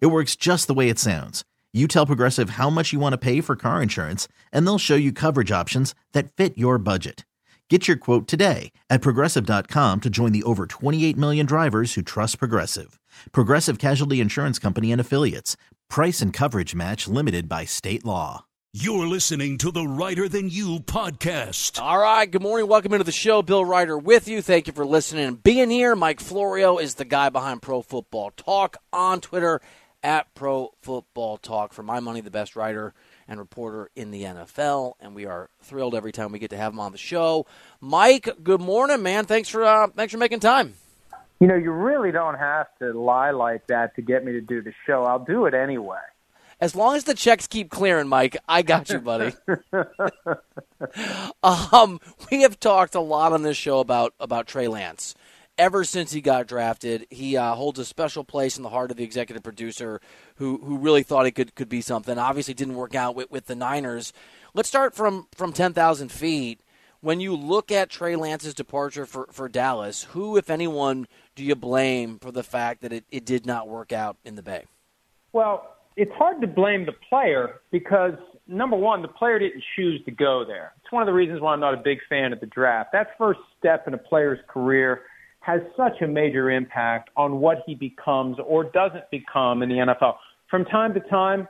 It works just the way it sounds. You tell Progressive how much you want to pay for car insurance, and they'll show you coverage options that fit your budget. Get your quote today at progressive.com to join the over 28 million drivers who trust Progressive. Progressive Casualty Insurance Company and Affiliates. Price and coverage match limited by state law. You're listening to the Reiter Than You podcast. All right, good morning. Welcome into the show. Bill Reiter with you. Thank you for listening and being here. Mike Florio is the guy behind Pro Football Talk on Twitter at Pro Football Talk. For my money, the best writer and reporter in the NFL, and we are thrilled every time we get to have him on the show. Mike, good morning, man. Thanks for uh, thanks for making time. You know, you really don't have to lie like that to get me to do the show. I'll do it anyway. As long as the checks keep clearing, Mike, I got you, buddy. um, we have talked a lot on this show about about Trey Lance ever since he got drafted. He uh, holds a special place in the heart of the executive producer who who really thought he could could be something. Obviously, didn't work out with, with the Niners. Let's start from from ten thousand feet. When you look at Trey Lance's departure for, for Dallas, who, if anyone, do you blame for the fact that it, it did not work out in the Bay? Well, it's hard to blame the player because number one, the player didn't choose to go there. It's one of the reasons why I'm not a big fan of the draft. That first step in a player's career has such a major impact on what he becomes or doesn't become in the NFL. From time to time,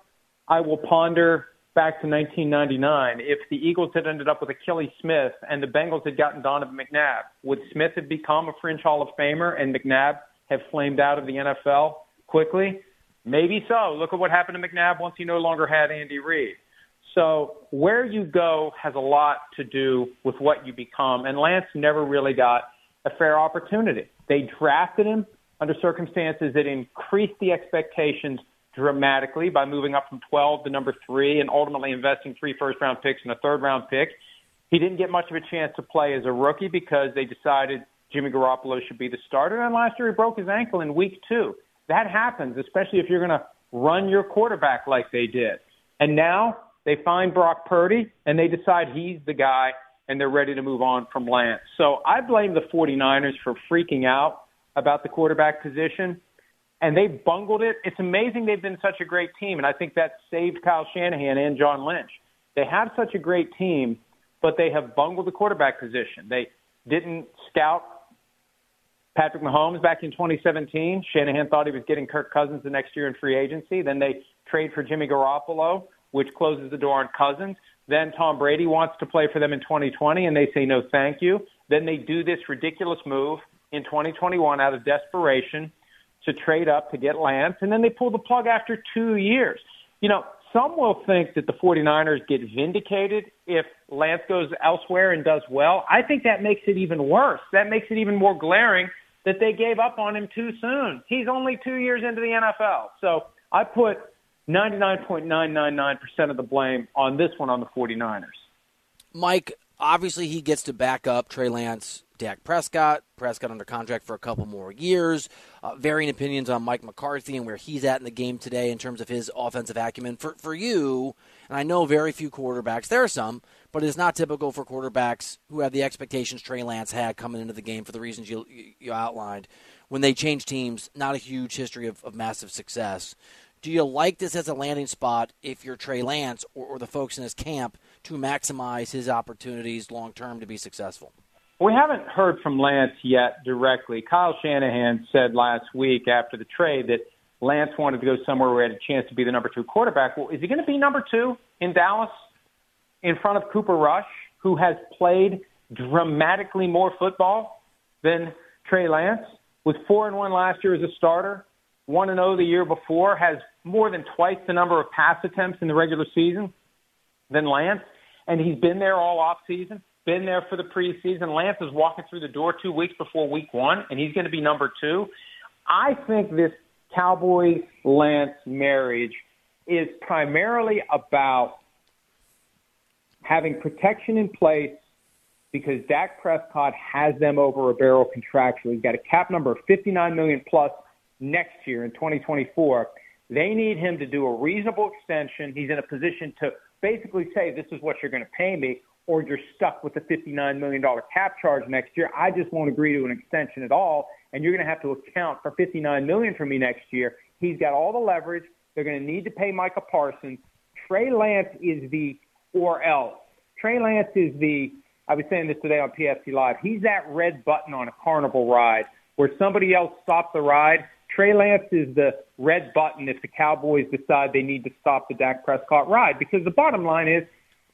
I will ponder back to 1999 if the Eagles had ended up with Akili Smith and the Bengals had gotten Donovan McNabb. Would Smith have become a fringe Hall of Famer and McNabb have flamed out of the NFL quickly? Maybe so. Look at what happened to McNabb once he no longer had Andy Reid. So where you go has a lot to do with what you become. And Lance never really got a fair opportunity. They drafted him under circumstances that increased the expectations dramatically by moving up from 12 to number three and ultimately investing three first round picks and a third round pick. He didn't get much of a chance to play as a rookie because they decided Jimmy Garoppolo should be the starter. And last year he broke his ankle in week two. That happens, especially if you're going to run your quarterback like they did. And now they find Brock Purdy and they decide he's the guy and they're ready to move on from Lance. So I blame the 49ers for freaking out about the quarterback position, and they bungled it. It's amazing they've been such a great team, and I think that saved Kyle Shanahan and John Lynch. They have such a great team, but they have bungled the quarterback position. They didn't scout Patrick Mahomes back in 2017. Shanahan thought he was getting Kirk Cousins the next year in free agency. Then they trade for Jimmy Garoppolo, which closes the door on Cousins. Then Tom Brady wants to play for them in 2020, and they say no, thank you. Then they do this ridiculous move in 2021 out of desperation to trade up to get Lance, and then they pull the plug after two years. You know, some will think that the 49ers get vindicated if Lance goes elsewhere and does well. I think that makes it even worse. That makes it even more glaring that they gave up on him too soon. He's only two years into the NFL. So I put 99.999% of the blame on this one on the 49ers. Mike, obviously he gets to back up Trey Lance, Dak Prescott. Prescott under contract for a couple more years. Uh, varying opinions on Mike McCarthy and where he's at in the game today in terms of his offensive acumen. For for you, and I know very few quarterbacks. There are some, but it's not typical for quarterbacks who have the expectations Trey Lance had coming into the game for the reasons you you outlined. When they change teams, not a huge history of, of massive success. Do you like this as a landing spot if you're Trey Lance or, or the folks in his camp to maximize his opportunities long term to be successful? We haven't heard from Lance yet directly. Kyle Shanahan said last week after the trade that Lance wanted to go somewhere where he had a chance to be the number two quarterback. Well, is he going to be number two in Dallas in front of Cooper Rush, who has played dramatically more football than Trey Lance? With four and one last year as a starter, one and zero oh the year before, has more than twice the number of pass attempts in the regular season than Lance, and he's been there all off season, been there for the preseason. Lance is walking through the door two weeks before week one, and he's going to be number two. I think this Cowboy Lance marriage is primarily about having protection in place because Dak Prescott has them over a barrel contractually. He's got a cap number of 59 million plus next year in 2024. They need him to do a reasonable extension. He's in a position to basically say, "This is what you're going to pay me," or you're stuck with the 59 million dollar cap charge next year. I just won't agree to an extension at all, and you're going to have to account for 59 million for me next year. He's got all the leverage. They're going to need to pay Micah Parsons. Trey Lance is the or else. Trey Lance is the. I was saying this today on PFT Live. He's that red button on a carnival ride where somebody else stopped the ride. Trey Lance is the red button if the Cowboys decide they need to stop the Dak Prescott ride. Because the bottom line is,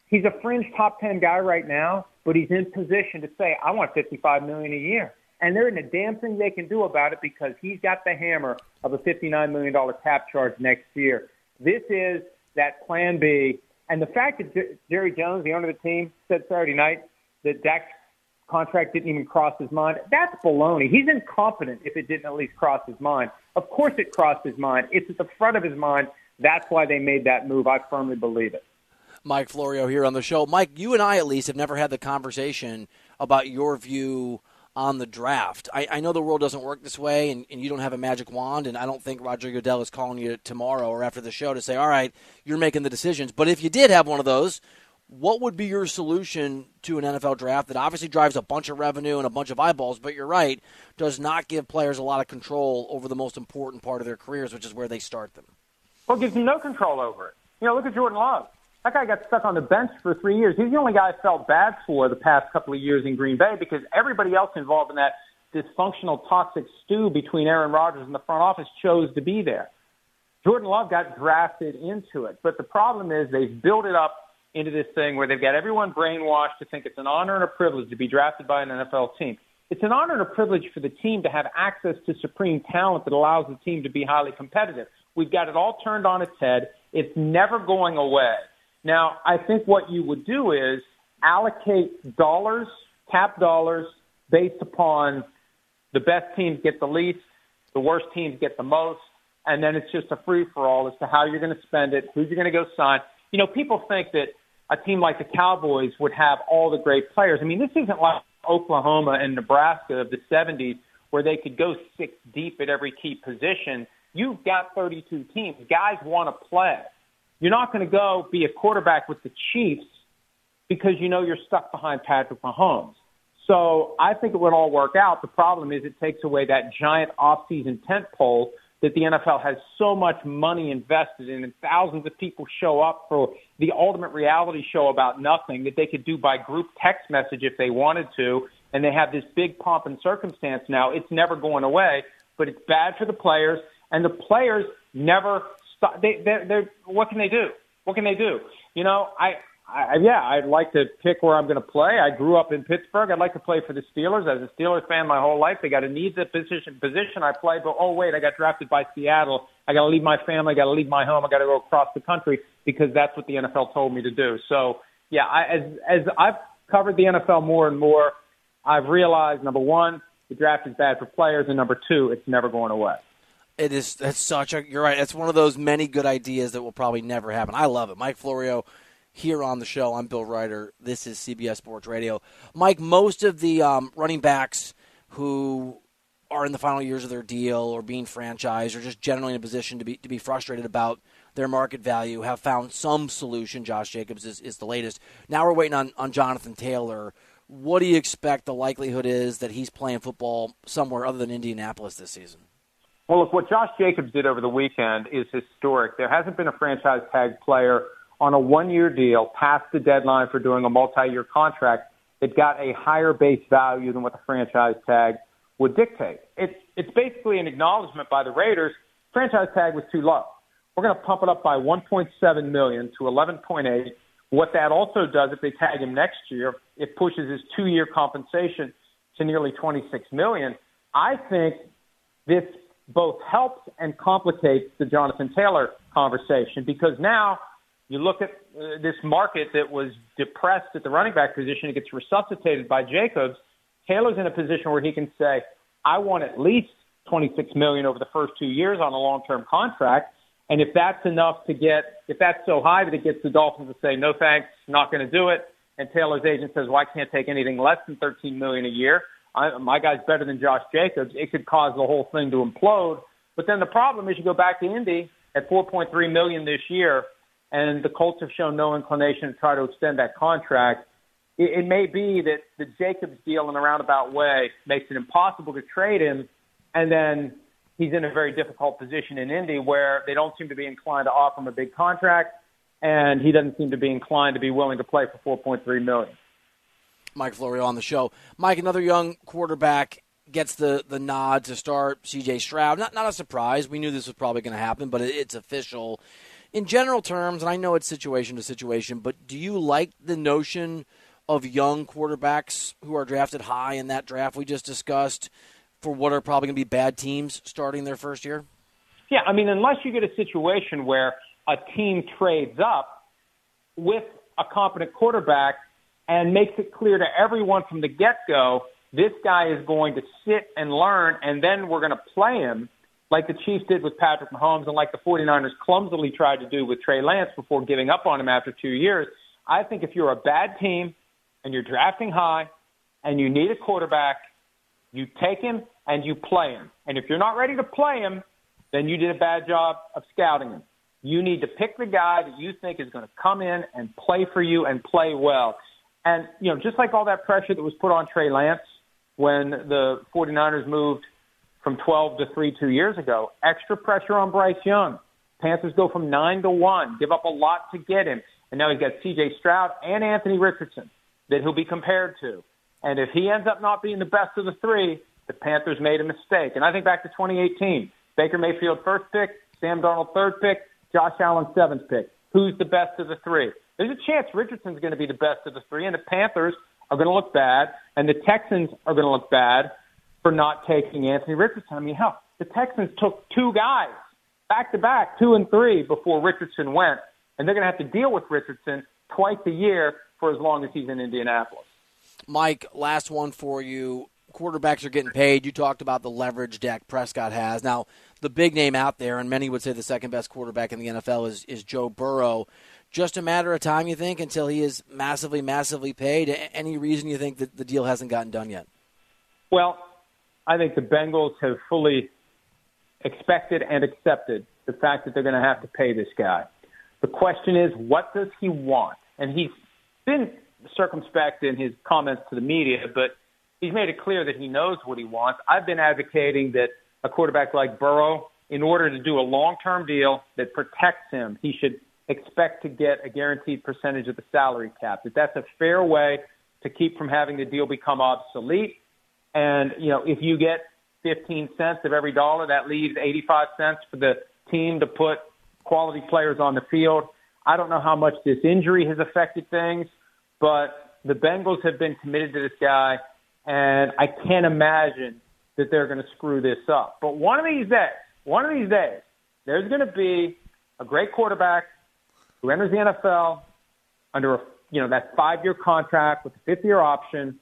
he's a fringe top ten guy right now, but he's in position to say, "I want 55 million a year." and there isn't a damn thing they can do about it because he's got the hammer of a $59 million cap charge next year. This is that plan B. And the fact that Jerry Jones, the owner of the team, said Saturday night that Dak's contract didn't even cross his mind, that's baloney. He's incompetent if it didn't at least cross his mind. Of course it crossed his mind. It's at the front of his mind. That's why they made that move. I firmly believe it. Mike Florio here on the show. Mike, you and I at least have never had the conversation about your view on the draft. I, I know the world doesn't work this way, and, and, you don't have a magic wand, and I don't think Roger Goodell is calling you tomorrow or after the show to say, all right, you're making the decisions. But if you did have one of those, what would be your solution to an NFL draft that obviously drives a bunch of revenue and a bunch of eyeballs, but you're right, does not give players a lot of control over the most important part of their careers, which is where they start them? Well, it gives them no control over it. You know, look at Jordan Love. That guy got stuck on the bench for three years. He's the only guy I felt bad for the past couple of years in Green Bay because everybody else involved in that dysfunctional, toxic stew between Aaron Rodgers and the front office chose to be there. Jordan Love got drafted into it. But the problem is they've built it up into this thing where they've got everyone brainwashed to think it's an honor and a privilege to be drafted by an NFL team. It's an honor and a privilege for the team to have access to supreme talent that allows the team to be highly competitive. We've got it all turned on its head. It's never going away. Now, I think what you would do is allocate dollars, cap dollars, based upon the best teams get the least, the worst teams get the most, and then it's just a free for all as to how you're going to spend it, who you're going to go sign. You know, people think that a team like the Cowboys would have all the great players. I mean, this isn't like Oklahoma and Nebraska of the 70s where they could go six deep at every key position. You've got 32 teams. Guys want to play. You're not going to go be a quarterback with the Chiefs because you know you're stuck behind Patrick Mahomes. So I think it would all work out. The problem is it takes away that giant off-season tent pole that the NFL has so much money invested in, and thousands of people show up for the ultimate reality show about nothing that they could do by group text message if they wanted to. And they have this big pomp and circumstance now. It's never going away, but it's bad for the players, and the players never stop. They, they're, they're, what can they do? What can they do? You know, I, I yeah, I'd like to pick where I'm going to play. I grew up in Pittsburgh. I'd like to play for the Steelers. As a Steelers fan my whole life, they got to need the position position I play. But oh wait, I got drafted by Seattle. I got to leave my family. I got to leave my home. I got to go across the country because that's what the NFL told me to do. So yeah, I, as as I've covered the NFL more and more, I've realized number one, the draft is bad for players, and number two, it's never going away. It is. That's such a. You're right. It's one of those many good ideas that will probably never happen. I love it. Mike Florio here on the show. I'm Bill Reiter. This is CBS Sports Radio. Mike, most of the um, running backs who are in the final years of their deal or being franchised or just generally in a position to be to be frustrated about their market value have found some solution. Josh Jacobs is, is the latest. Now we're waiting on, on Jonathan Taylor. What do you expect the likelihood is that he's playing football somewhere other than Indianapolis this season? Well, look, what Josh Jacobs did over the weekend is historic. There hasn't been a franchise tag player on a one year deal past the deadline for doing a multi year contract that got a higher base value than what the franchise tag would dictate. It's, it's basically an acknowledgement by the Raiders franchise tag was too low. We're going to pump it up by 1.7 million to 11.8. What that also does, if they tag him next year, it pushes his two-year compensation to nearly 26 million. I think this both helps and complicates the Jonathan Taylor conversation because now you look at uh, this market that was depressed at the running back position, it gets resuscitated by Jacobs. Taylor's in a position where he can say, I want at least 26 million over the first two years on a long-term contract. And if that's enough to get, if that's so high that it gets the Dolphins to say, no thanks, not going to do it, and Taylor's agent says, well, I can't take anything less than 13 million a year. I, my guy's better than Josh Jacobs. It could cause the whole thing to implode. But then the problem is you go back to Indy at 4.3 million this year, and the Colts have shown no inclination to try to extend that contract. It, it may be that the Jacobs deal in a roundabout way makes it impossible to trade him, and then he's in a very difficult position in Indy where they don't seem to be inclined to offer him a big contract, and he doesn't seem to be inclined to be willing to play for 4.3 million. Mike Florio on the show. Mike, another young quarterback gets the, the nod to start CJ Stroud. Not not a surprise. We knew this was probably going to happen, but it, it's official. In general terms, and I know it's situation to situation, but do you like the notion of young quarterbacks who are drafted high in that draft we just discussed for what are probably going to be bad teams starting their first year? Yeah, I mean, unless you get a situation where a team trades up with a competent quarterback and makes it clear to everyone from the get go this guy is going to sit and learn, and then we're going to play him like the Chiefs did with Patrick Mahomes and like the 49ers clumsily tried to do with Trey Lance before giving up on him after two years. I think if you're a bad team and you're drafting high and you need a quarterback, you take him and you play him. And if you're not ready to play him, then you did a bad job of scouting him. You need to pick the guy that you think is going to come in and play for you and play well. And, you know, just like all that pressure that was put on Trey Lance when the 49ers moved from 12 to 3 two years ago, extra pressure on Bryce Young. Panthers go from 9 to 1, give up a lot to get him. And now he's got C.J. Stroud and Anthony Richardson that he'll be compared to. And if he ends up not being the best of the three, the Panthers made a mistake. And I think back to 2018, Baker Mayfield first pick, Sam Darnold third pick, Josh Allen seventh pick. Who's the best of the three? There's a chance Richardson's going to be the best of the three, and the Panthers are going to look bad, and the Texans are going to look bad for not taking Anthony Richardson. I mean, hell, the Texans took two guys back to back, two and three, before Richardson went, and they're going to have to deal with Richardson twice a year for as long as he's in Indianapolis. Mike, last one for you. Quarterbacks are getting paid. You talked about the leverage Dak Prescott has. Now, the big name out there, and many would say the second best quarterback in the NFL is, is Joe Burrow just a matter of time, you think, until he is massively, massively paid? Any reason you think that the deal hasn't gotten done yet? Well, I think the Bengals have fully expected and accepted the fact that they're going to have to pay this guy. The question is, what does he want? And he's been circumspect in his comments to the media, but he's made it clear that he knows what he wants. I've been advocating that a quarterback like Burrow, in order to do a long term deal that protects him, he should expect to get a guaranteed percentage of the salary cap. That that's a fair way to keep from having the deal become obsolete. And you know, if you get 15 cents of every dollar, that leaves 85 cents for the team to put quality players on the field. I don't know how much this injury has affected things, but the Bengals have been committed to this guy, and I can't imagine that they're going to screw this up. But one of these days, one of these days, there's going to be a great quarterback who enters the NFL under a, you know that five year contract with a fifth year option,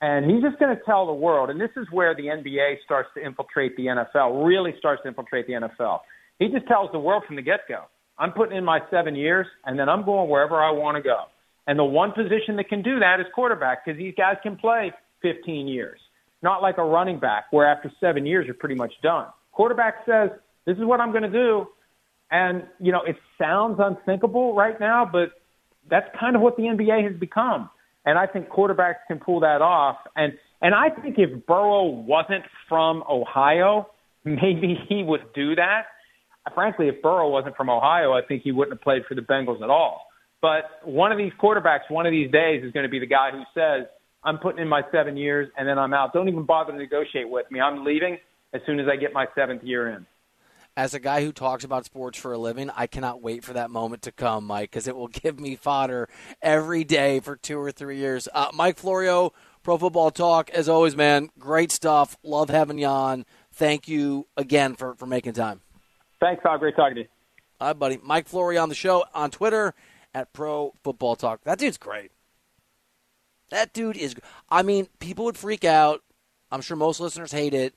and he's just going to tell the world. And this is where the NBA starts to infiltrate the NFL. Really starts to infiltrate the NFL. He just tells the world from the get go. I'm putting in my seven years, and then I'm going wherever I want to go. And the one position that can do that is quarterback because these guys can play 15 years. Not like a running back where after seven years you're pretty much done. Quarterback says, this is what I'm going to do. And, you know, it sounds unthinkable right now, but that's kind of what the NBA has become. And I think quarterbacks can pull that off. And, and I think if Burrow wasn't from Ohio, maybe he would do that. Frankly, if Burrow wasn't from Ohio, I think he wouldn't have played for the Bengals at all. But one of these quarterbacks, one of these days, is going to be the guy who says, I'm putting in my seven years and then I'm out. Don't even bother to negotiate with me. I'm leaving as soon as I get my seventh year in as a guy who talks about sports for a living, I cannot wait for that moment to come, Mike, because it will give me fodder every day for two or three years. Uh, Mike Florio, Pro Football Talk, as always, man, great stuff. Love having you on. Thank you again for, for making time. Thanks, Todd. Great talking to you. All right, buddy. Mike Florio on the show on Twitter at Pro Football Talk. That dude's great. That dude is. I mean, people would freak out. I'm sure most listeners hate it.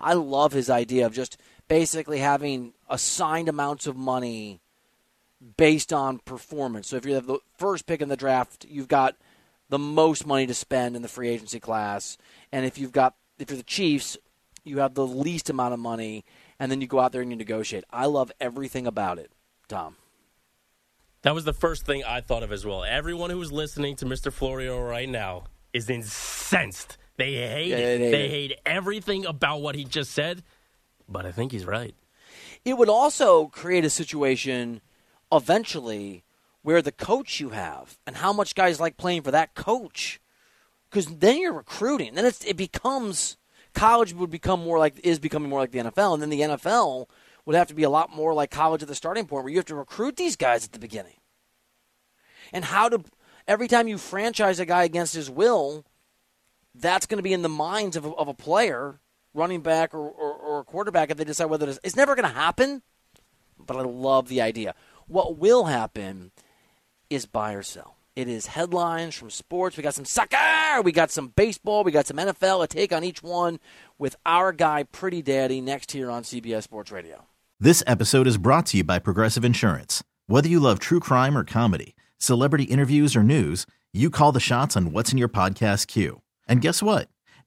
I love his idea of just basically having assigned amounts of money based on performance. So if you're the first pick in the draft, you've got the most money to spend in the free agency class, and if you've got if you're the Chiefs, you have the least amount of money, and then you go out there and you negotiate. I love everything about it, Tom. That was the first thing I thought of as well. Everyone who's listening to Mr. Florio right now is incensed. They hate Yeah, it. they hate They hate everything about what he just said. But I think he's right. It would also create a situation eventually where the coach you have and how much guys like playing for that coach, because then you're recruiting. Then it becomes college would become more like is becoming more like the NFL, and then the NFL would have to be a lot more like college at the starting point, where you have to recruit these guys at the beginning. And how to every time you franchise a guy against his will, that's going to be in the minds of of a player, running back or, or, or quarterback, if they decide whether it's, it's never going to happen. But I love the idea. What will happen is buy or sell. It is headlines from sports. We got some soccer, we got some baseball, we got some NFL. A take on each one with our guy, Pretty Daddy, next here on CBS Sports Radio. This episode is brought to you by Progressive Insurance. Whether you love true crime or comedy, celebrity interviews or news, you call the shots on what's in your podcast queue. And guess what?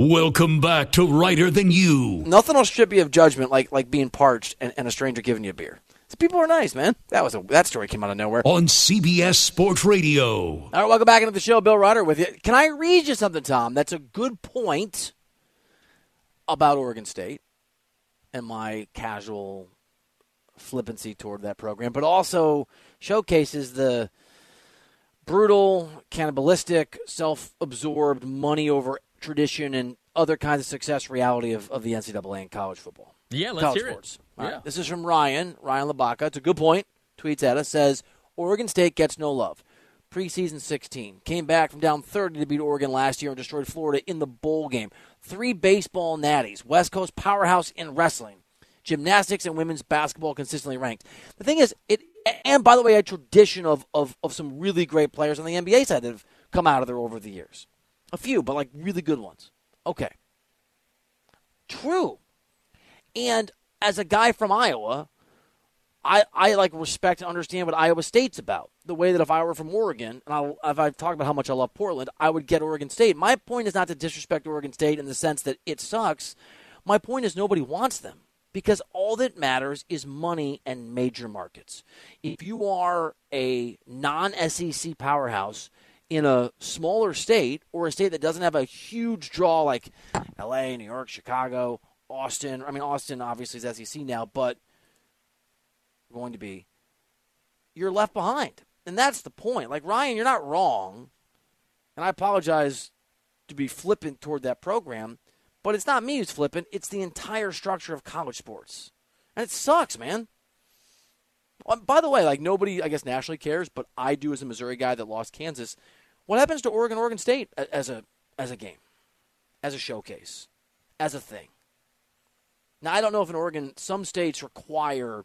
Welcome back to Reiter Than You. Nothing will strip you of judgment like like being parched and, and a stranger giving you a beer. So people are nice, man. That was a that story came out of nowhere. On CBS Sports Radio. All right, welcome back into the show. Bill Reiter with you. Can I read you something, Tom? That's a good point about Oregon State and my casual flippancy toward that program, but also showcases the brutal, cannibalistic, self absorbed, money over tradition and other kinds of success reality of, of the NCAA and college football. Yeah, let's college hear sports. it. All right, Yeah. This is from Ryan, Ryan Labaka. It's a good point. Tweets at us, says Oregon State gets no love. Preseason 16. Came back from down 30 to beat Oregon last year and destroyed Florida in the bowl game. Three baseball natties. West Coast powerhouse in wrestling. Gymnastics and women's basketball consistently ranked. The thing is, it and by the way, a tradition of, of, of some really great players on the NBA side that have come out of there over the years. A few, but like really good ones. Okay. True. And as a guy from Iowa, I, I like respect and understand what Iowa State's about. The way that if I were from Oregon, and I, if I've talked about how much I love Portland, I would get Oregon State. My point is not to disrespect Oregon State in the sense that it sucks. My point is nobody wants them because all that matters is money and major markets. If you are a non SEC powerhouse in a smaller state or a state that doesn't have a huge draw like LA, New York, Chicago, Austin, I mean, Austin obviously is SEC now, but going to be, you're left behind. And that's the point. Like, Ryan, you're not wrong. And I apologize to be flippant toward that program, but it's not me who's flippant. It's the entire structure of college sports. And it sucks, man. Uh, By the way, like, nobody, I guess, nationally cares, but I do as a Missouri guy that lost Kansas. What happens to Oregon, Oregon State as a, as a game, as a showcase, as a thing? Now, I don't know if in Oregon, some states require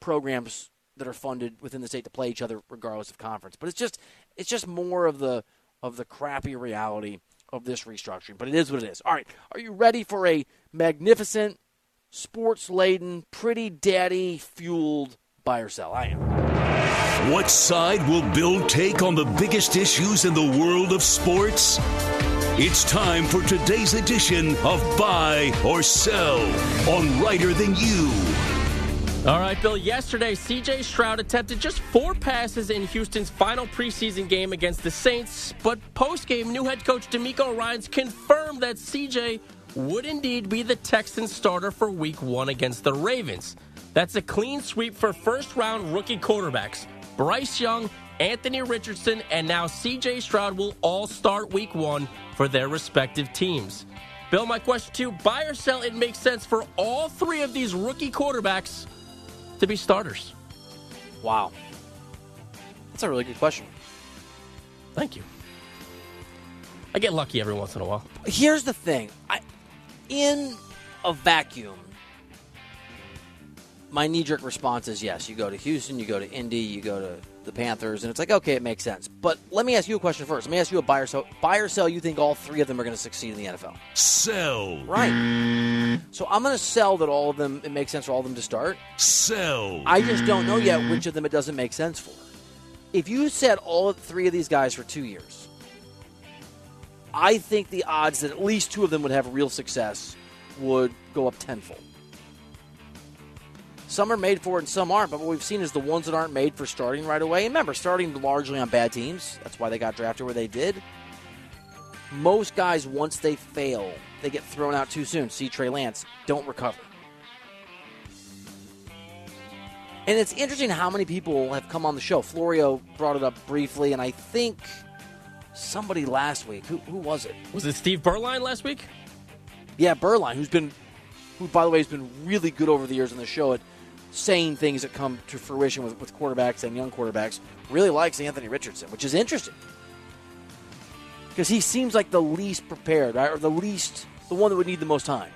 programs that are funded within the state to play each other regardless of conference. But it's just it's just more of the of the crappy reality of this restructuring. But it is what it is. All right, are you ready for a magnificent, sports laden, pretty daddy fueled buy or sell? I am. What side will Bill take on the biggest issues in the world of sports? It's time for today's edition of Buy or Sell on Reiter Than You. All right, Bill. Yesterday, CJ Stroud attempted just four passes in Houston's final preseason game against the Saints, but post-game, new head coach DeMeco Ryans confirmed that CJ would indeed be the Texans starter for week one against the Ravens. That's a clean sweep for first round rookie quarterbacks. Bryce Young, Anthony Richardson, and now CJ Stroud will all start week one for their respective teams. Bill, my question to you buy or sell, it makes sense for all three of these rookie quarterbacks to be starters. Wow. That's a really good question. Thank you. I get lucky every once in a while. Here's the thing. I in a vacuum, my knee jerk response is yes. You go to Houston, you go to Indy, you go to the Panthers, and it's like, okay, it makes sense. But let me ask you a question first. Let me ask you a buy or sell. Buy or sell, you think all three of them are going to succeed in the NFL? Sell. Right. So I'm going to sell that all of them, it makes sense for all of them to start. Sell. I just don't know yet which of them it doesn't make sense for. If you said all three of these guys for two years, I think the odds that at least two of them would have real success would go up tenfold. Some are made for it and some aren't, but what we've seen is the ones that aren't made for starting right away. And remember, starting largely on bad teams. That's why they got drafted where they did. Most guys, once they fail, they get thrown out too soon. See Trey Lance, don't recover. And it's interesting how many people have come on the show. Florio brought it up briefly, and I think somebody last week. Who, who was it? Was it Steve Beuerlein last week? Yeah, Beuerlein, who's been, who by the way has been really good over the years on the show at saying things that come to fruition with, with quarterbacks and young quarterbacks. Really likes Anthony Richardson, which is interesting because he seems like the least prepared, right, or the least, the one that would need the most time.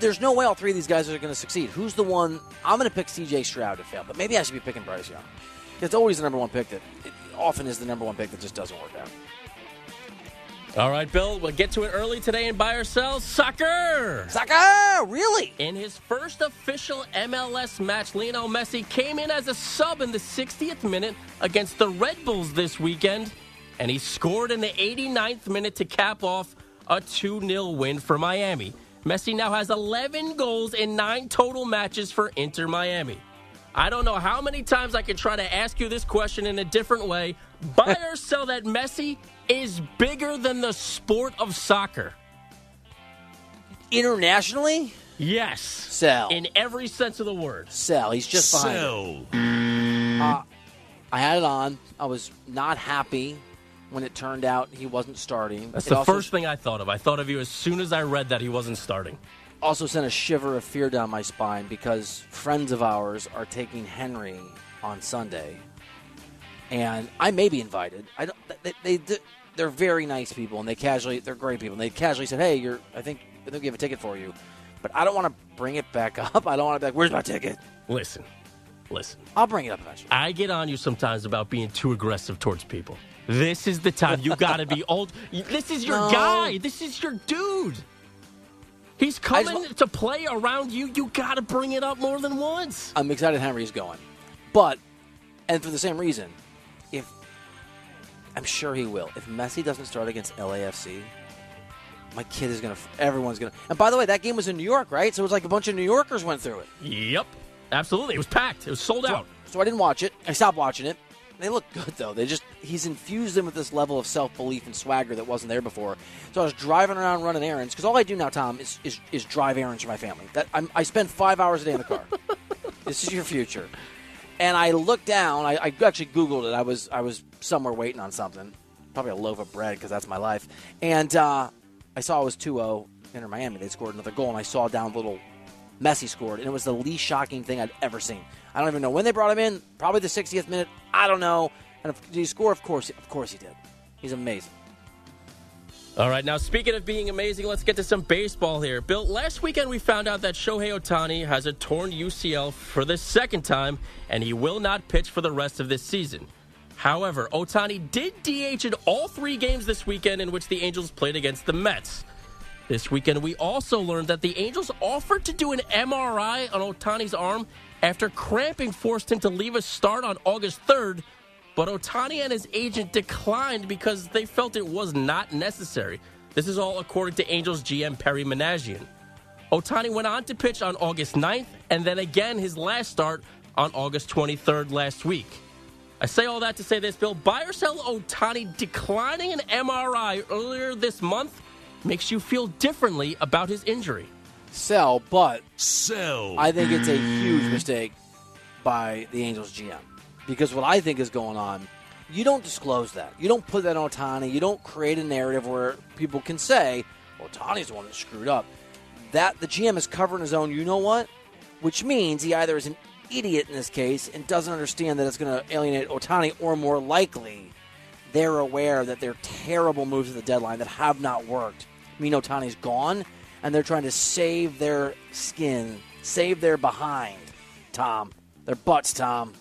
There's no way all three of these guys are going to succeed. Who's the one? I'm going to pick C.J. Stroud to fail, but maybe I should be picking Bryce Young. It's always the number one pick that it often is the number one pick that just doesn't work out. All right, Bill, we'll get to it early today and buy or sell. Soccer! Soccer! Really? In his first official MLS match, Lionel Messi came in as a sub in the 60th minute against the Red Bulls this weekend, and he scored in the 89th minute to cap off a 2 0 win for Miami. Messi now has 11 goals in nine total matches for Inter Miami. I don't know how many times I can try to ask you this question in a different way. Buy or sell that Messi is bigger than the sport of soccer? Internationally? Yes. Sell. In every sense of the word. Sell. He's just behind. Sell. Uh, I had it on. I was not happy when it turned out he wasn't starting. That's It the also- first thing I thought of. I thought of you as soon as I read that he wasn't starting. also sent a shiver of fear down my spine because friends of ours are taking Henry on Sunday, and I may be invited. I don't. They, they they're very nice people, and they casually they're great people. And they casually said, "Hey, you're. I think I think we have a ticket for you." But I don't want to bring it back up. I don't want to be like, "Where's my ticket?" Listen, listen. I'll bring it up eventually. I get on you sometimes about being too aggressive towards people. This is the time you got to be old. This is your No. guy. This is your dude. He's I just coming to play around you. You got to bring it up more than once. I'm excited Henry's going, but and for the same reason, I'm sure he will. If Messi doesn't start against LAFC, my kid is gonna. Everyone's gonna. And by the way, that game was in New York, right? So it was like a bunch of New Yorkers went through it. Yep, absolutely. It was packed. It was sold out. So I didn't watch it. I stopped watching it. They look good though. They just he's infused them with this level of self belief and swagger that wasn't there before. So I was driving around running errands because all I do now, Tom, is is, is drive errands for my family. That I'm, I spend five hours a day in the car. this is your future. And I looked down. I, I actually Googled it. I was I was somewhere waiting on something, probably a loaf of bread because that's my life. And uh, I saw it was 2-0 Inter Miami. They scored another goal, and I saw down little Messi scored, and it was the least shocking thing I'd ever seen. I don't even know when they brought him in. Probably the 60th minute. I don't know. And if, did he score? Of course, of course he did. He's amazing. All right, now speaking of being amazing, let's get to some baseball here. Bill, last weekend we found out that Shohei Ohtani has a torn UCL for the second time, and he will not pitch for the rest of this season. However, Ohtani did DH in all three games this weekend in which the Angels played against the Mets. This weekend, we also learned that the Angels offered to do an MRI on Ohtani's arm after cramping forced him to leave a start on August 3rd, but Ohtani and his agent declined because they felt it was not necessary. This is all according to Angels GM Perry Minasian. Ohtani went on to pitch on August 9th and then again his last start on August 23rd last week. I say all that to say this, Bill. Buy or sell Ohtani declining an MRI earlier this month makes you feel differently about his injury. Sell, but Sell. I think it's a huge mistake by the Angels GM because what I think is going on, you don't disclose that. You don't put that on Ohtani. You don't create a narrative where people can say, Ohtani's the one that screwed up. That the GM is covering his own. You know what? Which means he either is an idiot in this case and doesn't understand that it's going to alienate Ohtani, or more likely, they're aware that they're terrible moves at the deadline that have not worked. Mean, Ohtani's gone, and they're trying to save their skin, save their behind, Tom. Their butts, Tom.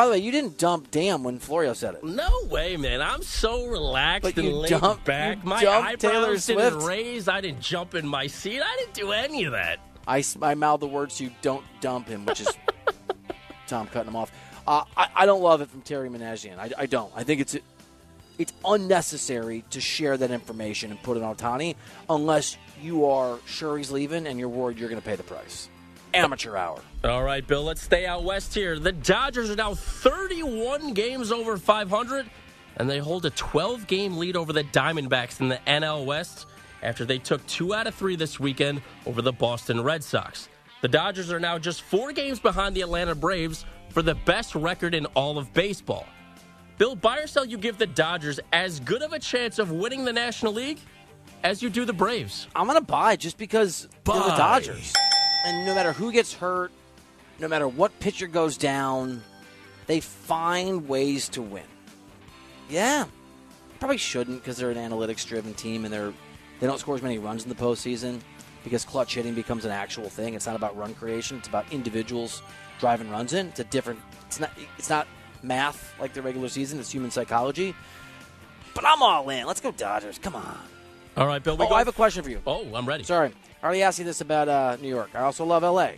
By the way, you didn't dump damn when Florio said it. No way, man. I'm so relaxed But and you laid dumped- back. My eyebrows Taylor didn't raise. I didn't jump in my seat. I didn't do any of that. I, I mouthed the words to you, don't dump him, which is Tom cutting him off. Uh, I, I don't love it from Perry Minasian. I, I don't. I think it's it's unnecessary to share that information and put it on Tani unless you are sure he's leaving and you're worried you're going to pay the price. Amateur hour. All right, Bill, let's stay out west here. The Dodgers are now 31 games over 500, and they hold a 12 game lead over the Diamondbacks in the NL West after they took two out of three this weekend over the Boston Red Sox. The Dodgers are now just four games behind the Atlanta Braves for the best record in all of baseball. Bill, buy or sell, you give the Dodgers as good of a chance of winning the National League as you do the Braves. I'm going to buy just because they're the Dodgers. And no matter who gets hurt, no matter what pitcher goes down, they find ways to win. Yeah. Probably shouldn't because they're an analytics driven team and they're they don't score as many runs in the postseason because clutch hitting becomes an actual thing. It's not about run creation, it's about individuals driving runs in. It's a different it's not it's not math like the regular season, it's human psychology. But I'm all in. Let's go Dodgers. Come on. All right, Bill. We Oh, go- I have a question for you. Oh, I'm ready. Sorry. I already asked you this about uh, New York. I also love LA.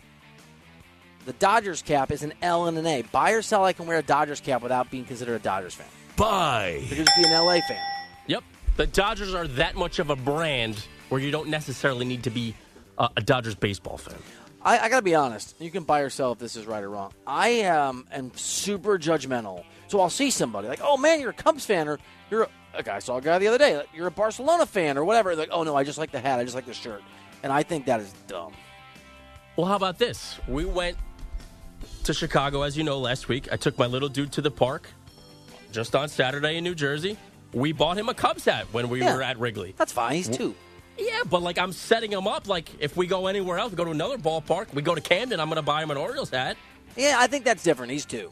The Dodgers cap is an L and an A. Buy or sell, I can wear a Dodgers cap without being considered a Dodgers fan. Buy. I could just be an LA fan. Yep. The Dodgers are that much of a brand where you don't necessarily need to be uh, a Dodgers baseball fan. I, I got to be honest. You can buy or sell if this is right or wrong. I um, am super judgmental. So I'll see somebody like, oh man, you're a Cubs fan, or you're a, a guy I saw a guy the other day, like, you're a Barcelona fan, or whatever. Like, oh no, I just like the hat, I just like the shirt, and I think that is dumb. Well, how about this? We went to Chicago, as you know, last week. I took my little dude to the park just on Saturday in New Jersey. We bought him a Cubs hat when we Yeah. were at Wrigley. That's fine. He's two. Yeah, but like I'm setting him up. Like if we go anywhere else, go to another ballpark, we go to Camden, I'm going to buy him an Orioles hat. Yeah, I think that's different. He's two.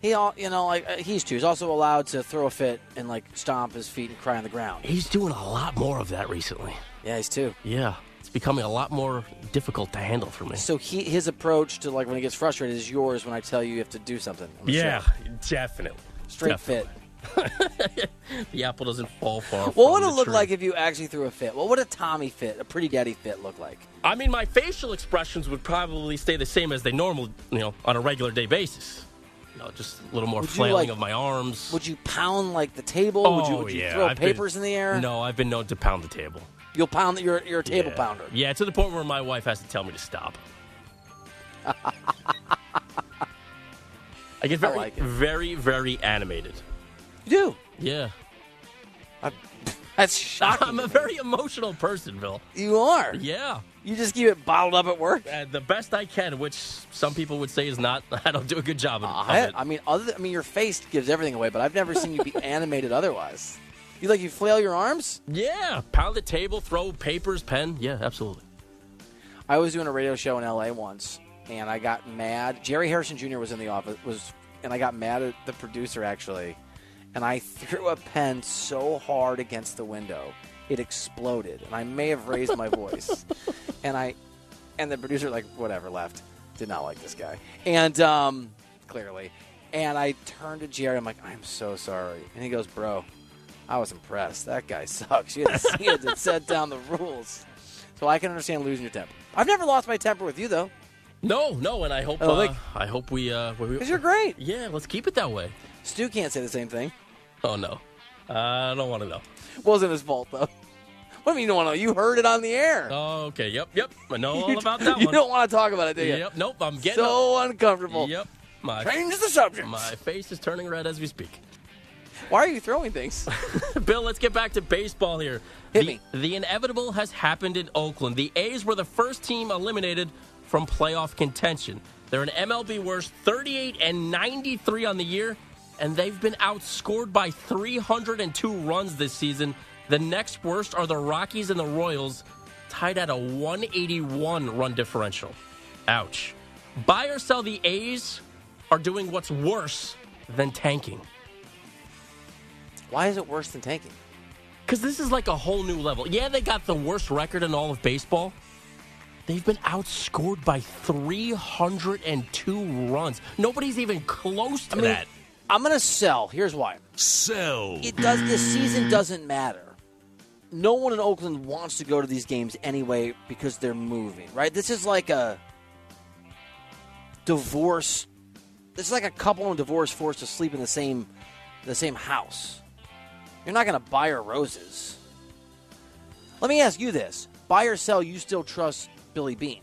He, all you know, like uh, he's two. He's also allowed to throw a fit and like stomp his feet and cry on the ground. He's doing a lot more of that recently. Yeah, he's two. Yeah, it's becoming a lot more difficult to handle for me. So he, his approach to like when he gets frustrated is yours when I tell you you have to do something. the Yeah, show. definitely. straight Definitely. fit. The apple doesn't fall far. What would it look tree. like if you actually threw a fit? What would a Tommy fit, a pretty daddy fit, look like? I mean, my facial expressions would probably stay the same as they normal, you know, on a regular day basis. You know, just a little more Would flailing like- of my arms. Would you pound like the table? would you, Oh, would you yeah, throw I've been- papers in the air? No, I've been known to pound the table. You'll pound. that You're you're a table yeah. pounder. Yeah, to the point where my wife has to tell me to stop. I get very, like very, very animated. You do. Yeah, That's shocking. I'm a very emotional person, Bill. you are. Yeah, You just keep it bottled up at work. uh, the best I can, which some people would say is not. I don't do a good job of, of I, it. I mean, other than, I mean, your face gives everything away, but I've never seen you be animated otherwise. You like you flail your arms? Yeah, pound the table, throw papers, pen. Yeah, absolutely. I was doing a radio show in LA once, and I got mad. Jerry Harrison Jr. was in the office, was, and I got mad at the producer actually, and I threw a pen so hard against the window it exploded, and I may have raised my voice, and I, and the producer like whatever left, did not like this guy, and um, clearly, And I turned to Jerry. I'm like, I'm so sorry. And he goes, Bro, I was impressed. That guy sucks. You had to, you had to set down the rules. So I can understand losing your temper. I've never lost my temper with you, though. No, no, and I hope Oh, uh, like- I hope we uh we, Because you're great. Yeah, let's keep it that way. Stu can't say the same thing. Oh no, I don't want to know. Wasn't his fault, though. What do you mean you don't want to know? You heard it on the air. Oh, okay, yep, yep. I know all about that you one. don't want to talk about it, do you? Yep, nope. I'm getting So uncomfortable. Yep, my Change the subject. my face is turning red as we speak. Why are you throwing things? Bill, let's get back to baseball here. Hit the, me. the inevitable has happened in Oakland. The A's were the first team eliminated from playoff contention. They're an MLB worst 38 and 93 on the year, and they've been outscored by 302 runs this season. The next worst are the Rockies and the Royals, tied at a 181 run differential. Ouch. Buy or sell the A's are doing what's worse than tanking. Why is it worse than tanking? Because this is like a whole new level. Yeah, they got the worst record in all of baseball. They've been outscored by 302 runs. Nobody's even close to I mean, that. I'm going to sell. Here's why. Sell. It does. The season doesn't matter. No one in Oakland wants to go to these games anyway because they're moving. Right. This is like a divorce. This is like a couple in divorce forced to sleep in the same the same house. You're not going to buy her roses. Let me ask you this: Buy or sell? You still trust Billy Beane?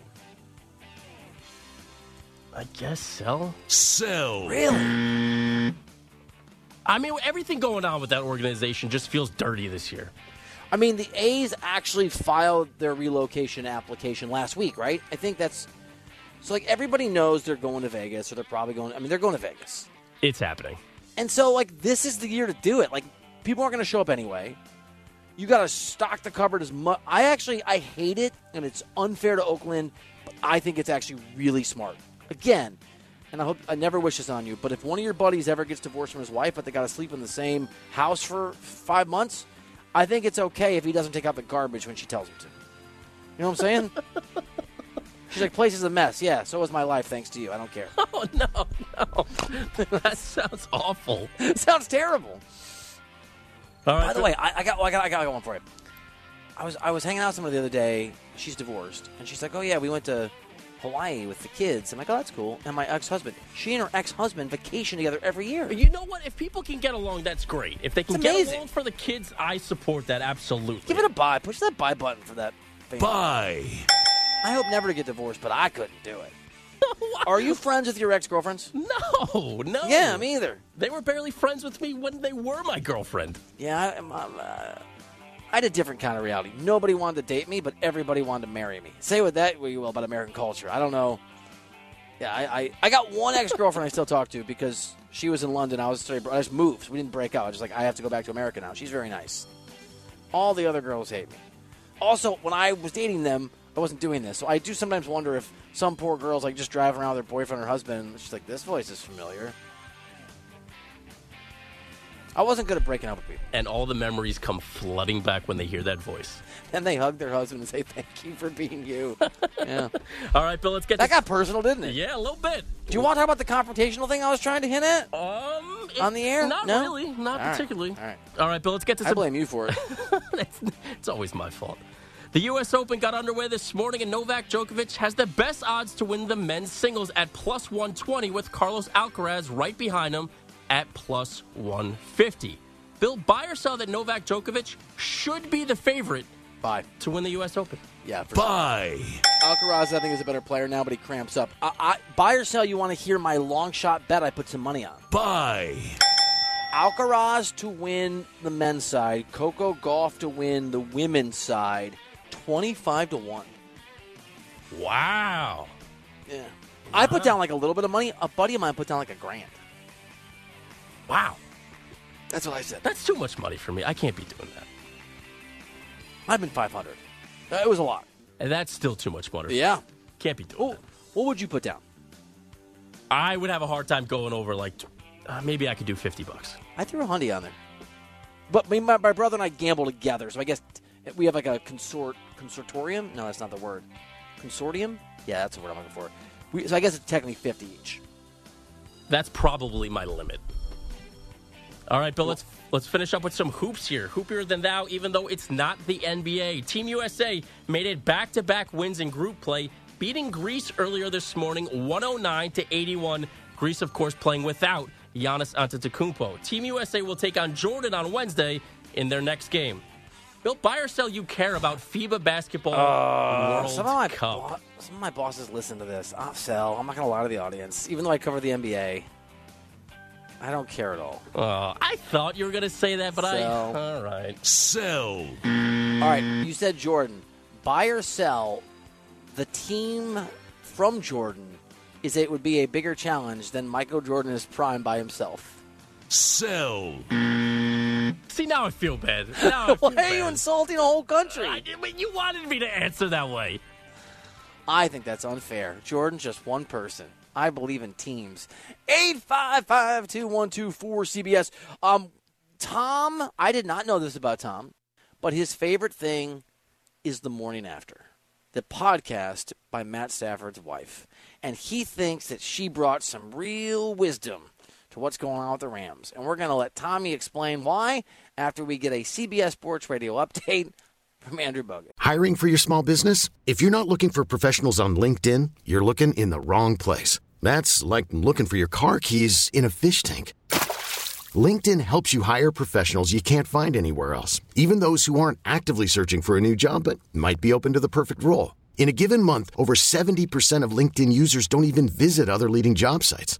I guess sell. Sell. Really? I mean, everything going on with that organization just feels dirty this year. I mean, the A's actually filed their relocation application last week, right? I think that's so. Like everybody knows they're going to Vegas, or they're probably going. I mean, they're going to Vegas, It's happening. and so like this is the year to do it. Like people aren't going to show up anyway. You got to stock the cupboard as much. I actually I hate it, and it's unfair to Oakland, but I think it's actually really smart. Again, and I hope I never wish this on you, but if one of your buddies ever gets divorced from his wife, but they got to sleep in the same house for five months, I think it's okay if he doesn't take out the garbage when she tells him to. You know what I'm saying? She's like, place is a mess. Yeah, so is my life, thanks to you. I don't care. Oh, no, no. that sounds awful. Sounds terrible. All right. By the way, I, I got, I got, I got one for you. I was, I was hanging out with someone the other day. She's divorced, and she's like, "Oh yeah, we went to Hawaii with the kids." I'm like, "Oh, that's cool." And my ex-husband, she and her ex-husband vacation together every year. You know what? If people can get along, that's great. If they can get along for the kids, I support that absolutely. Give it a buy. Push that buy button for that. family. Buy. I hope never to get divorced, but I couldn't do it. Are you friends with your ex-girlfriends? No, no. Yeah, me either. They were barely friends with me when they were my girlfriend. Yeah, I, I'm, I'm, uh, I had a different kind of reality. Nobody wanted to date me, but everybody wanted to marry me. Say what that what you will about American culture. I don't know. Yeah, I, I, I got one ex girlfriend I still talk to because she was in London. I was straight, I just moved. We didn't break up. I was just like, I have to go back to America now. She's very nice. All the other girls hate me. Also, when I was dating them, I wasn't doing this. So I do sometimes wonder if some poor girls like just driving around with their boyfriend or husband. And she's like, this voice is familiar. I wasn't good at breaking up with people. And all the memories come flooding back when they hear that voice. Then they hug their husband and say, "Thank you for being you." yeah, All right, Bill, let's get that to got personal, didn't it? Yeah, a little bit. Do you want to talk about the confrontational thing I was trying to hint at? Um, On the air? Not No? really. Not All right. particularly. All right. All right, Bill, let's get to I blame you for it. it's, it's always my fault. The U.S. Open got underway this morning, and Novak Djokovic has the best odds to win the men's singles at plus 120, with Carlos Alcaraz right behind him at plus 150. Bill, buy saw that Novak Djokovic should be the favorite Bye. to win the U.S. Open? Yeah, for sure. Buy. Alcaraz, I think, is a better player now, but he cramps up. I, I, buy or sell? You want to hear my long shot bet? I put some money on Buy. Alcaraz to win the men's side. Coco Gauff to win the women's side. Twenty-five to one. Wow. Yeah. I put down like a little bit of money. A buddy of mine put down like a grand. Wow. That's what I said. That's too much money for me. I can't be doing that. I've been five hundred. It was a lot. And that's still too much money. Yeah. Can't be doing Oh, that. what would you put down? I would have a hard time going over like uh, maybe I could do 50 bucks. I threw a hundy on there. But me, my, my brother and I gamble together, so I guess we have like a consort consortium. No, that's not the word. Consortium? Yeah, that's the word I'm looking for. We, so I guess it's technically 50 each. That's probably my limit. All right, Bill. Let's let's finish up with some hoops here. Hoopier than thou, even though it's not the NBA. Team USA made it back-to-back wins in group play, beating Greece earlier this morning, 109 to 81. Greece, of course, playing without Giannis Antetokounmpo. Team USA will take on Jordan on Wednesday in their next game. Bill, buy or sell? You care about FIBA basketball Uh, World some of my Cup? bo- some of my bosses listen to this. I'll sell. I'm not going to lie to the audience, even though I cover the NBA. I don't care at all. Oh, I thought you were going to say that, but I. All right. Sell. All right, you said Jordan. Buy or sell? The team from Jordan is it would be a bigger challenge than Michael Jordan is prime by himself. Sell. See, now I feel bad. I feel Why are you insulting a whole country? I, but you wanted me to answer that way. I think that's unfair. Jordan's just one person. I believe in teams. 855 2124 CBS. Um, Tom, I did not know this about Tom, but his favorite thing is the morning after. The podcast by Matt Stafford's wife. And he thinks that she brought some real wisdom to what's going on with the Rams. And we're going to let Tommy explain why after we get a CBS Sports Radio update from Andrew Bogut. Hiring for your small business? If you're not looking for professionals on LinkedIn, you're looking in the wrong place. That's like looking for your car keys in a fish tank. LinkedIn helps you hire professionals you can't find anywhere else, even those who aren't actively searching for a new job but might be open to the perfect role. In a given month, over 70% of LinkedIn users don't even visit other leading job sites.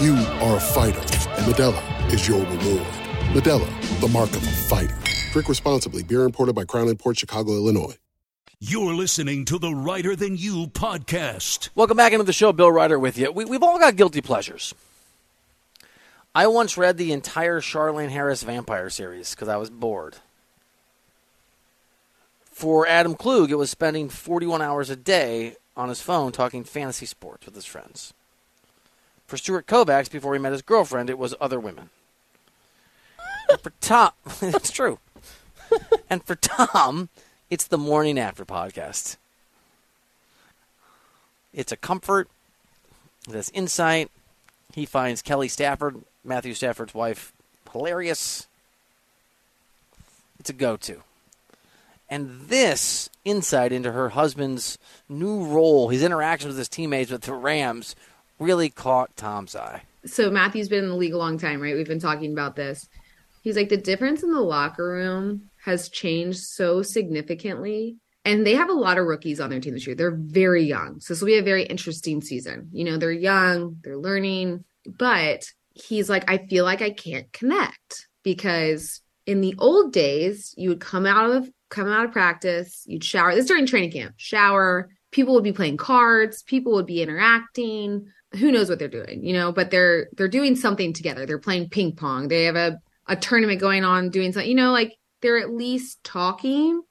You are a fighter, and Modelo is your reward. Modelo, the mark of a fighter. Drink responsibly. Beer imported by Crown Port Chicago, Illinois. You're listening to the Reiter Than You podcast. Welcome back into the show. Bill Reiter with you. We, we've all got guilty pleasures. I once read the entire Charlaine Harris vampire series because I was bored. For Adam Klug, it was spending 41 hours a day on his phone talking fantasy sports with his friends. For Stuart Kovacs, before he met his girlfriend, it was other women. For Tom, it's true. and for Tom, it's the morning after podcast. It's a comfort. It has insight. He finds Kelly Stafford, Matthew Stafford's wife, hilarious. It's a go to. And this insight into her husband's new role, his interactions with his teammates with the Rams, really caught Tom's eye. So Matthew's been in the league a long time, right? We've been talking about this. He's like the difference in the locker room has changed so significantly. And they have a lot of rookies on their team this year. They're very young. So this will be a very interesting season. You know, they're young, they're learning, but he's like, I feel like I can't connect because in the old days, you would come out of come out of practice, you'd shower. This is during training camp, shower. People would be playing cards, people would be interacting. Who knows what they're doing, you know, but they're they're doing something together. They're playing ping pong. They have a, a tournament going on, doing something, you know, like they're at least talking.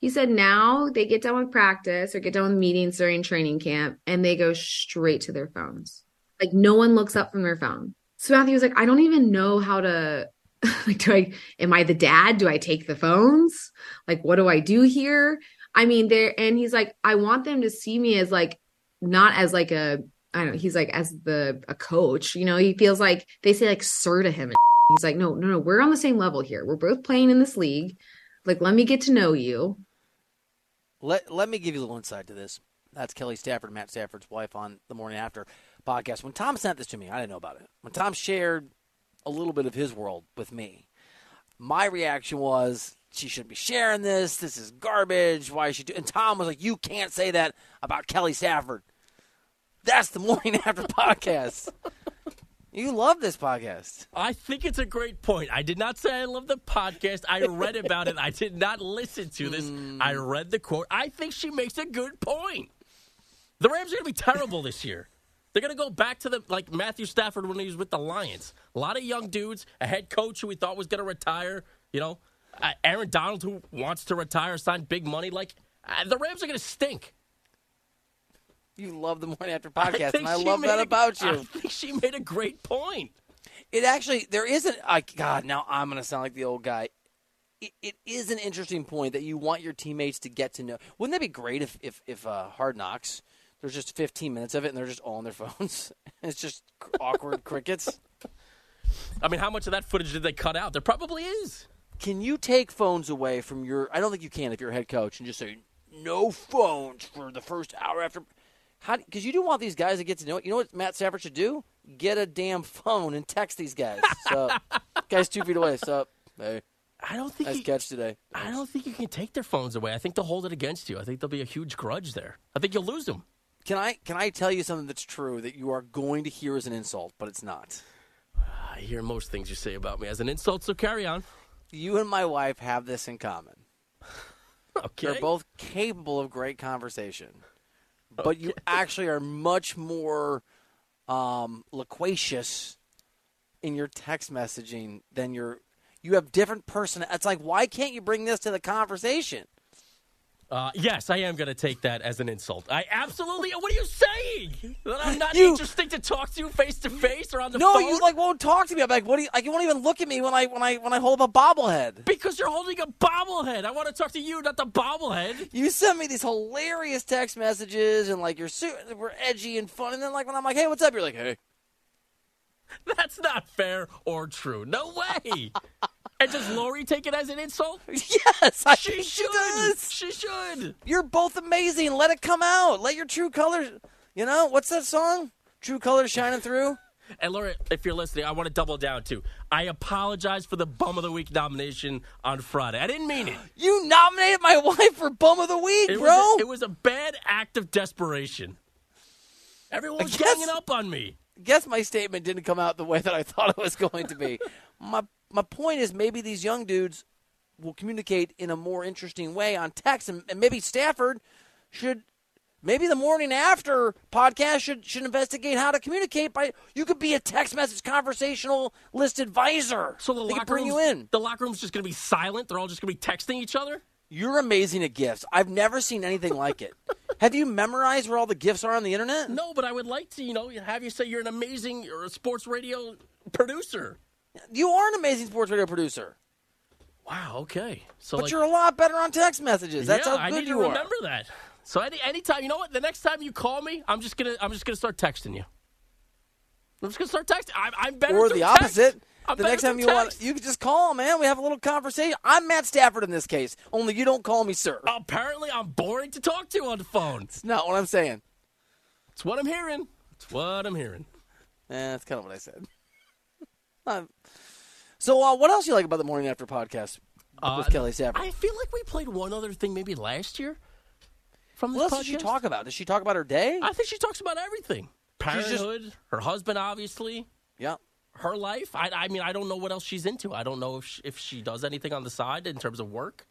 He said now they get done with practice or get done with meetings during training camp and they go straight to their phones. Like no one looks up from their phone. So Matthew was like, I don't even know how to like do I am I the dad? Do I take the phones? Like what do I do here? I mean there and he's like, I want them to see me as like not as like a I don't know, he's like as the a coach, you know, he feels like they say like sir to him and he's like, No, no, no, we're on the same level here. We're both playing in this league. Like, let me get to know you. Let let me give you a little insight to this. That's Kelly Stafford, Matt Stafford's wife, on the morning after. podcast. When Tom sent this to me, I didn't know about it. When Tom shared a little bit of his world with me, my reaction was, she shouldn't be sharing this. This is garbage. Why is she do? And Tom was like, you can't say that about Kelly Stafford. That's the morning after podcast. You love this podcast. I think it's a great point. I did not say I love the podcast. I read about it. I did not listen to this. I read the quote. I think she makes a good point. The Rams are going to be terrible this year. They're going to go back to the like Matthew Stafford when he was with the Lions. A lot of young dudes, a head coach who we thought was going to retire. You know, uh, Aaron Donald who wants to retire, signed big money. Like uh, the Rams are going to stink. You love the morning after podcast, think and I love that a- about you. I think she made a great point. It actually there isn't. I God, now I'm going to sound like the old guy. It, it is an interesting point that you want your teammates to get to know. Wouldn't that be great if if if uh, Hard Knocks there's just 15 minutes of it and they're just all on their phones. it's just awkward crickets. I mean, how much of that footage did they cut out? There probably is. Can you take phones away from your? I don't think you can if you're a head coach and just say no phones for the first hour after. How? Because you do want these guys to get to know it. You know what Matt Stafford should do? Get a damn phone and text these guys. Sup? guys two feet away. Sup? Hey. I don't think nice you- catch today. I don't think you can take their phones away. I think they'll hold it against you. I think there'll be a huge grudge there. I think you'll lose them. Can I can I tell you something that's true that you are going to hear as an insult, but it's not. I hear most things you say about me as an insult, so carry on. You and my wife have this in common. Okay. They're both capable of great conversation, but you actually are much more um, loquacious in your text messaging than your. You have different person. It's like, why can't you bring this to the conversation? Uh, yes, I am going to take that as an insult. I absolutely. What are you saying? That I'm not You- interesting to talk to you face to face or on the no, phone? No, you like won't talk to me. I'm like, what do you? Like, you won't even look at me when I when I when I hold up a bobblehead. Because you're holding a bobblehead. I want to talk to you, not the bobblehead. You send me these hilarious text messages and like you're su- we're edgy and fun, and then like when I'm like, hey, what's up? You're like, hey. That's not fair or true. No way. and does Lori take it as an insult? Yes, I she think should. does. She should. You're both amazing. Let it come out. Let your true colors. You know what's that song? True colors shining through. And Laura, if you're listening, I want to double down too. I apologize for the Bum of the Week nomination on Friday. I didn't mean it. You nominated my wife for bum of the week, It bro. was, a, it was a bad act of desperation. Everyone was guess- ganging up on me. Guess my statement didn't come out the way that I thought it was going to be. my my point is maybe these young dudes will communicate in a more interesting way on text, and, and maybe Stafford should. Maybe the morning after podcast should should investigate how to communicate by you could be a text message conversational list advisor. So the they could locker bring you in. The locker room's just going to be silent. They're all just going to be texting each other. You're amazing at gifts. I've never seen anything like it. Have you memorized where all the gifts are on the internet? No, but I would like to, you know, have you say you're an amazing or a sports radio producer. You are an amazing sports radio producer, Wow. Okay. So, but like, you're a lot better on text messages. That's yeah, how I good need you are. remember that. So any anytime, you know what? The next time you call me, I'm just gonna I'm just gonna start texting you. I'm just gonna start texting. I'm, I'm better. or the text. opposite. I'm the next time you want, you can just call, man. We have a little conversation. I'm Matt Stafford in this case. Only you don't call me sir. Apparently, I'm boring to talk to on the phone. It's not what I'm saying. It's what I'm hearing. It's what I'm hearing. Eh, that's kind of what I said. So, uh, what else you like about the morning after podcast with Uh, Kelly Stafford? I feel like we played one other thing maybe last year. From this what else does she podcast. talk about? Does she talk about her day? I think she talks about everything. She's just- Parenthood, her husband, obviously. Yeah. Her life. I, I mean, I don't know what else she's into. I don't know if she, if she does anything on the side in terms of work.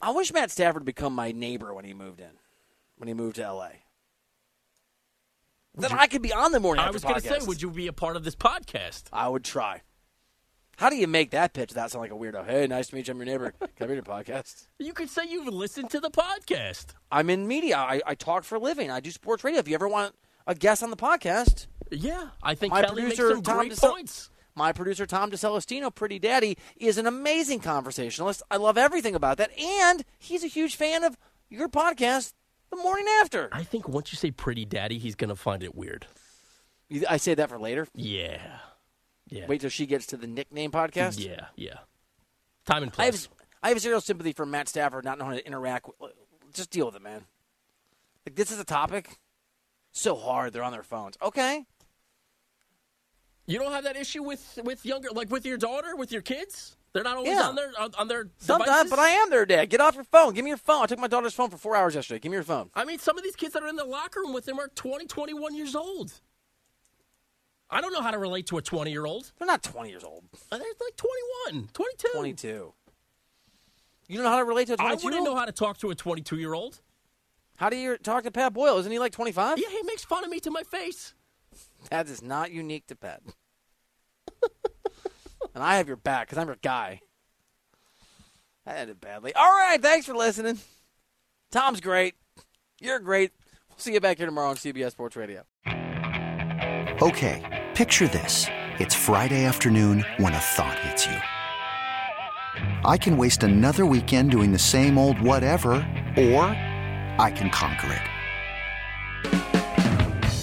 I wish Matt Stafford would become my neighbor when he moved in, when he moved to L.A. Then I could be on the morning I was going to say, would you be a part of this podcast? I would try. How do you make that pitch without sound like a weirdo? Hey, nice to meet you. I'm your neighbor. Can I be your podcast? You could say you've listened to the podcast. I'm in media. I, I talk for a living. I do sports radio. If you ever want a guest on the podcast, Yeah, I think my Kelly makes producer some Tom great DeCel- points. my producer Tom DeCelestino, Pretty Daddy, is an amazing conversationalist. I love everything about that, and he's a huge fan of your podcast, The Morning After. I think once you say pretty daddy, he's going to find it weird. You- I say that for later. Yeah. Yeah. Wait till she gets to the nickname podcast. Yeah, yeah. Time and I place. have I have zero sympathy for Matt Stafford not knowing how to interact. with Just deal with it, man. Like this is a topic. So hard, they're on their phones. Okay. You don't have that issue with with younger, like with your daughter, with your kids. They're not always Yeah. on their on, on their Sometimes, uh, devices? but I am their dad. Get off your phone. Give me your phone. I took my daughter's phone for four hours yesterday. Give me your phone. I mean, some of these kids that are in the locker room with them are 20, 21 years old. I don't know how to relate to a 20 year old. They're not 20 years old. Uh, they're like 21, 22. 22. You don't know how to relate to a I 22 wouldn't know how to talk to a 22 year old. How do you talk to Pat Boyle? Isn't he like 25? Yeah, he makes fun of me to my face. That is not unique to Pat. and I have your back because I'm your guy. That ended badly. All right, thanks for listening. Tom's great. You're great. We'll see you back here tomorrow on CBS Sports Radio. Okay, picture this. It's Friday afternoon when a thought hits you. I can waste another weekend doing the same old whatever, or I can conquer it.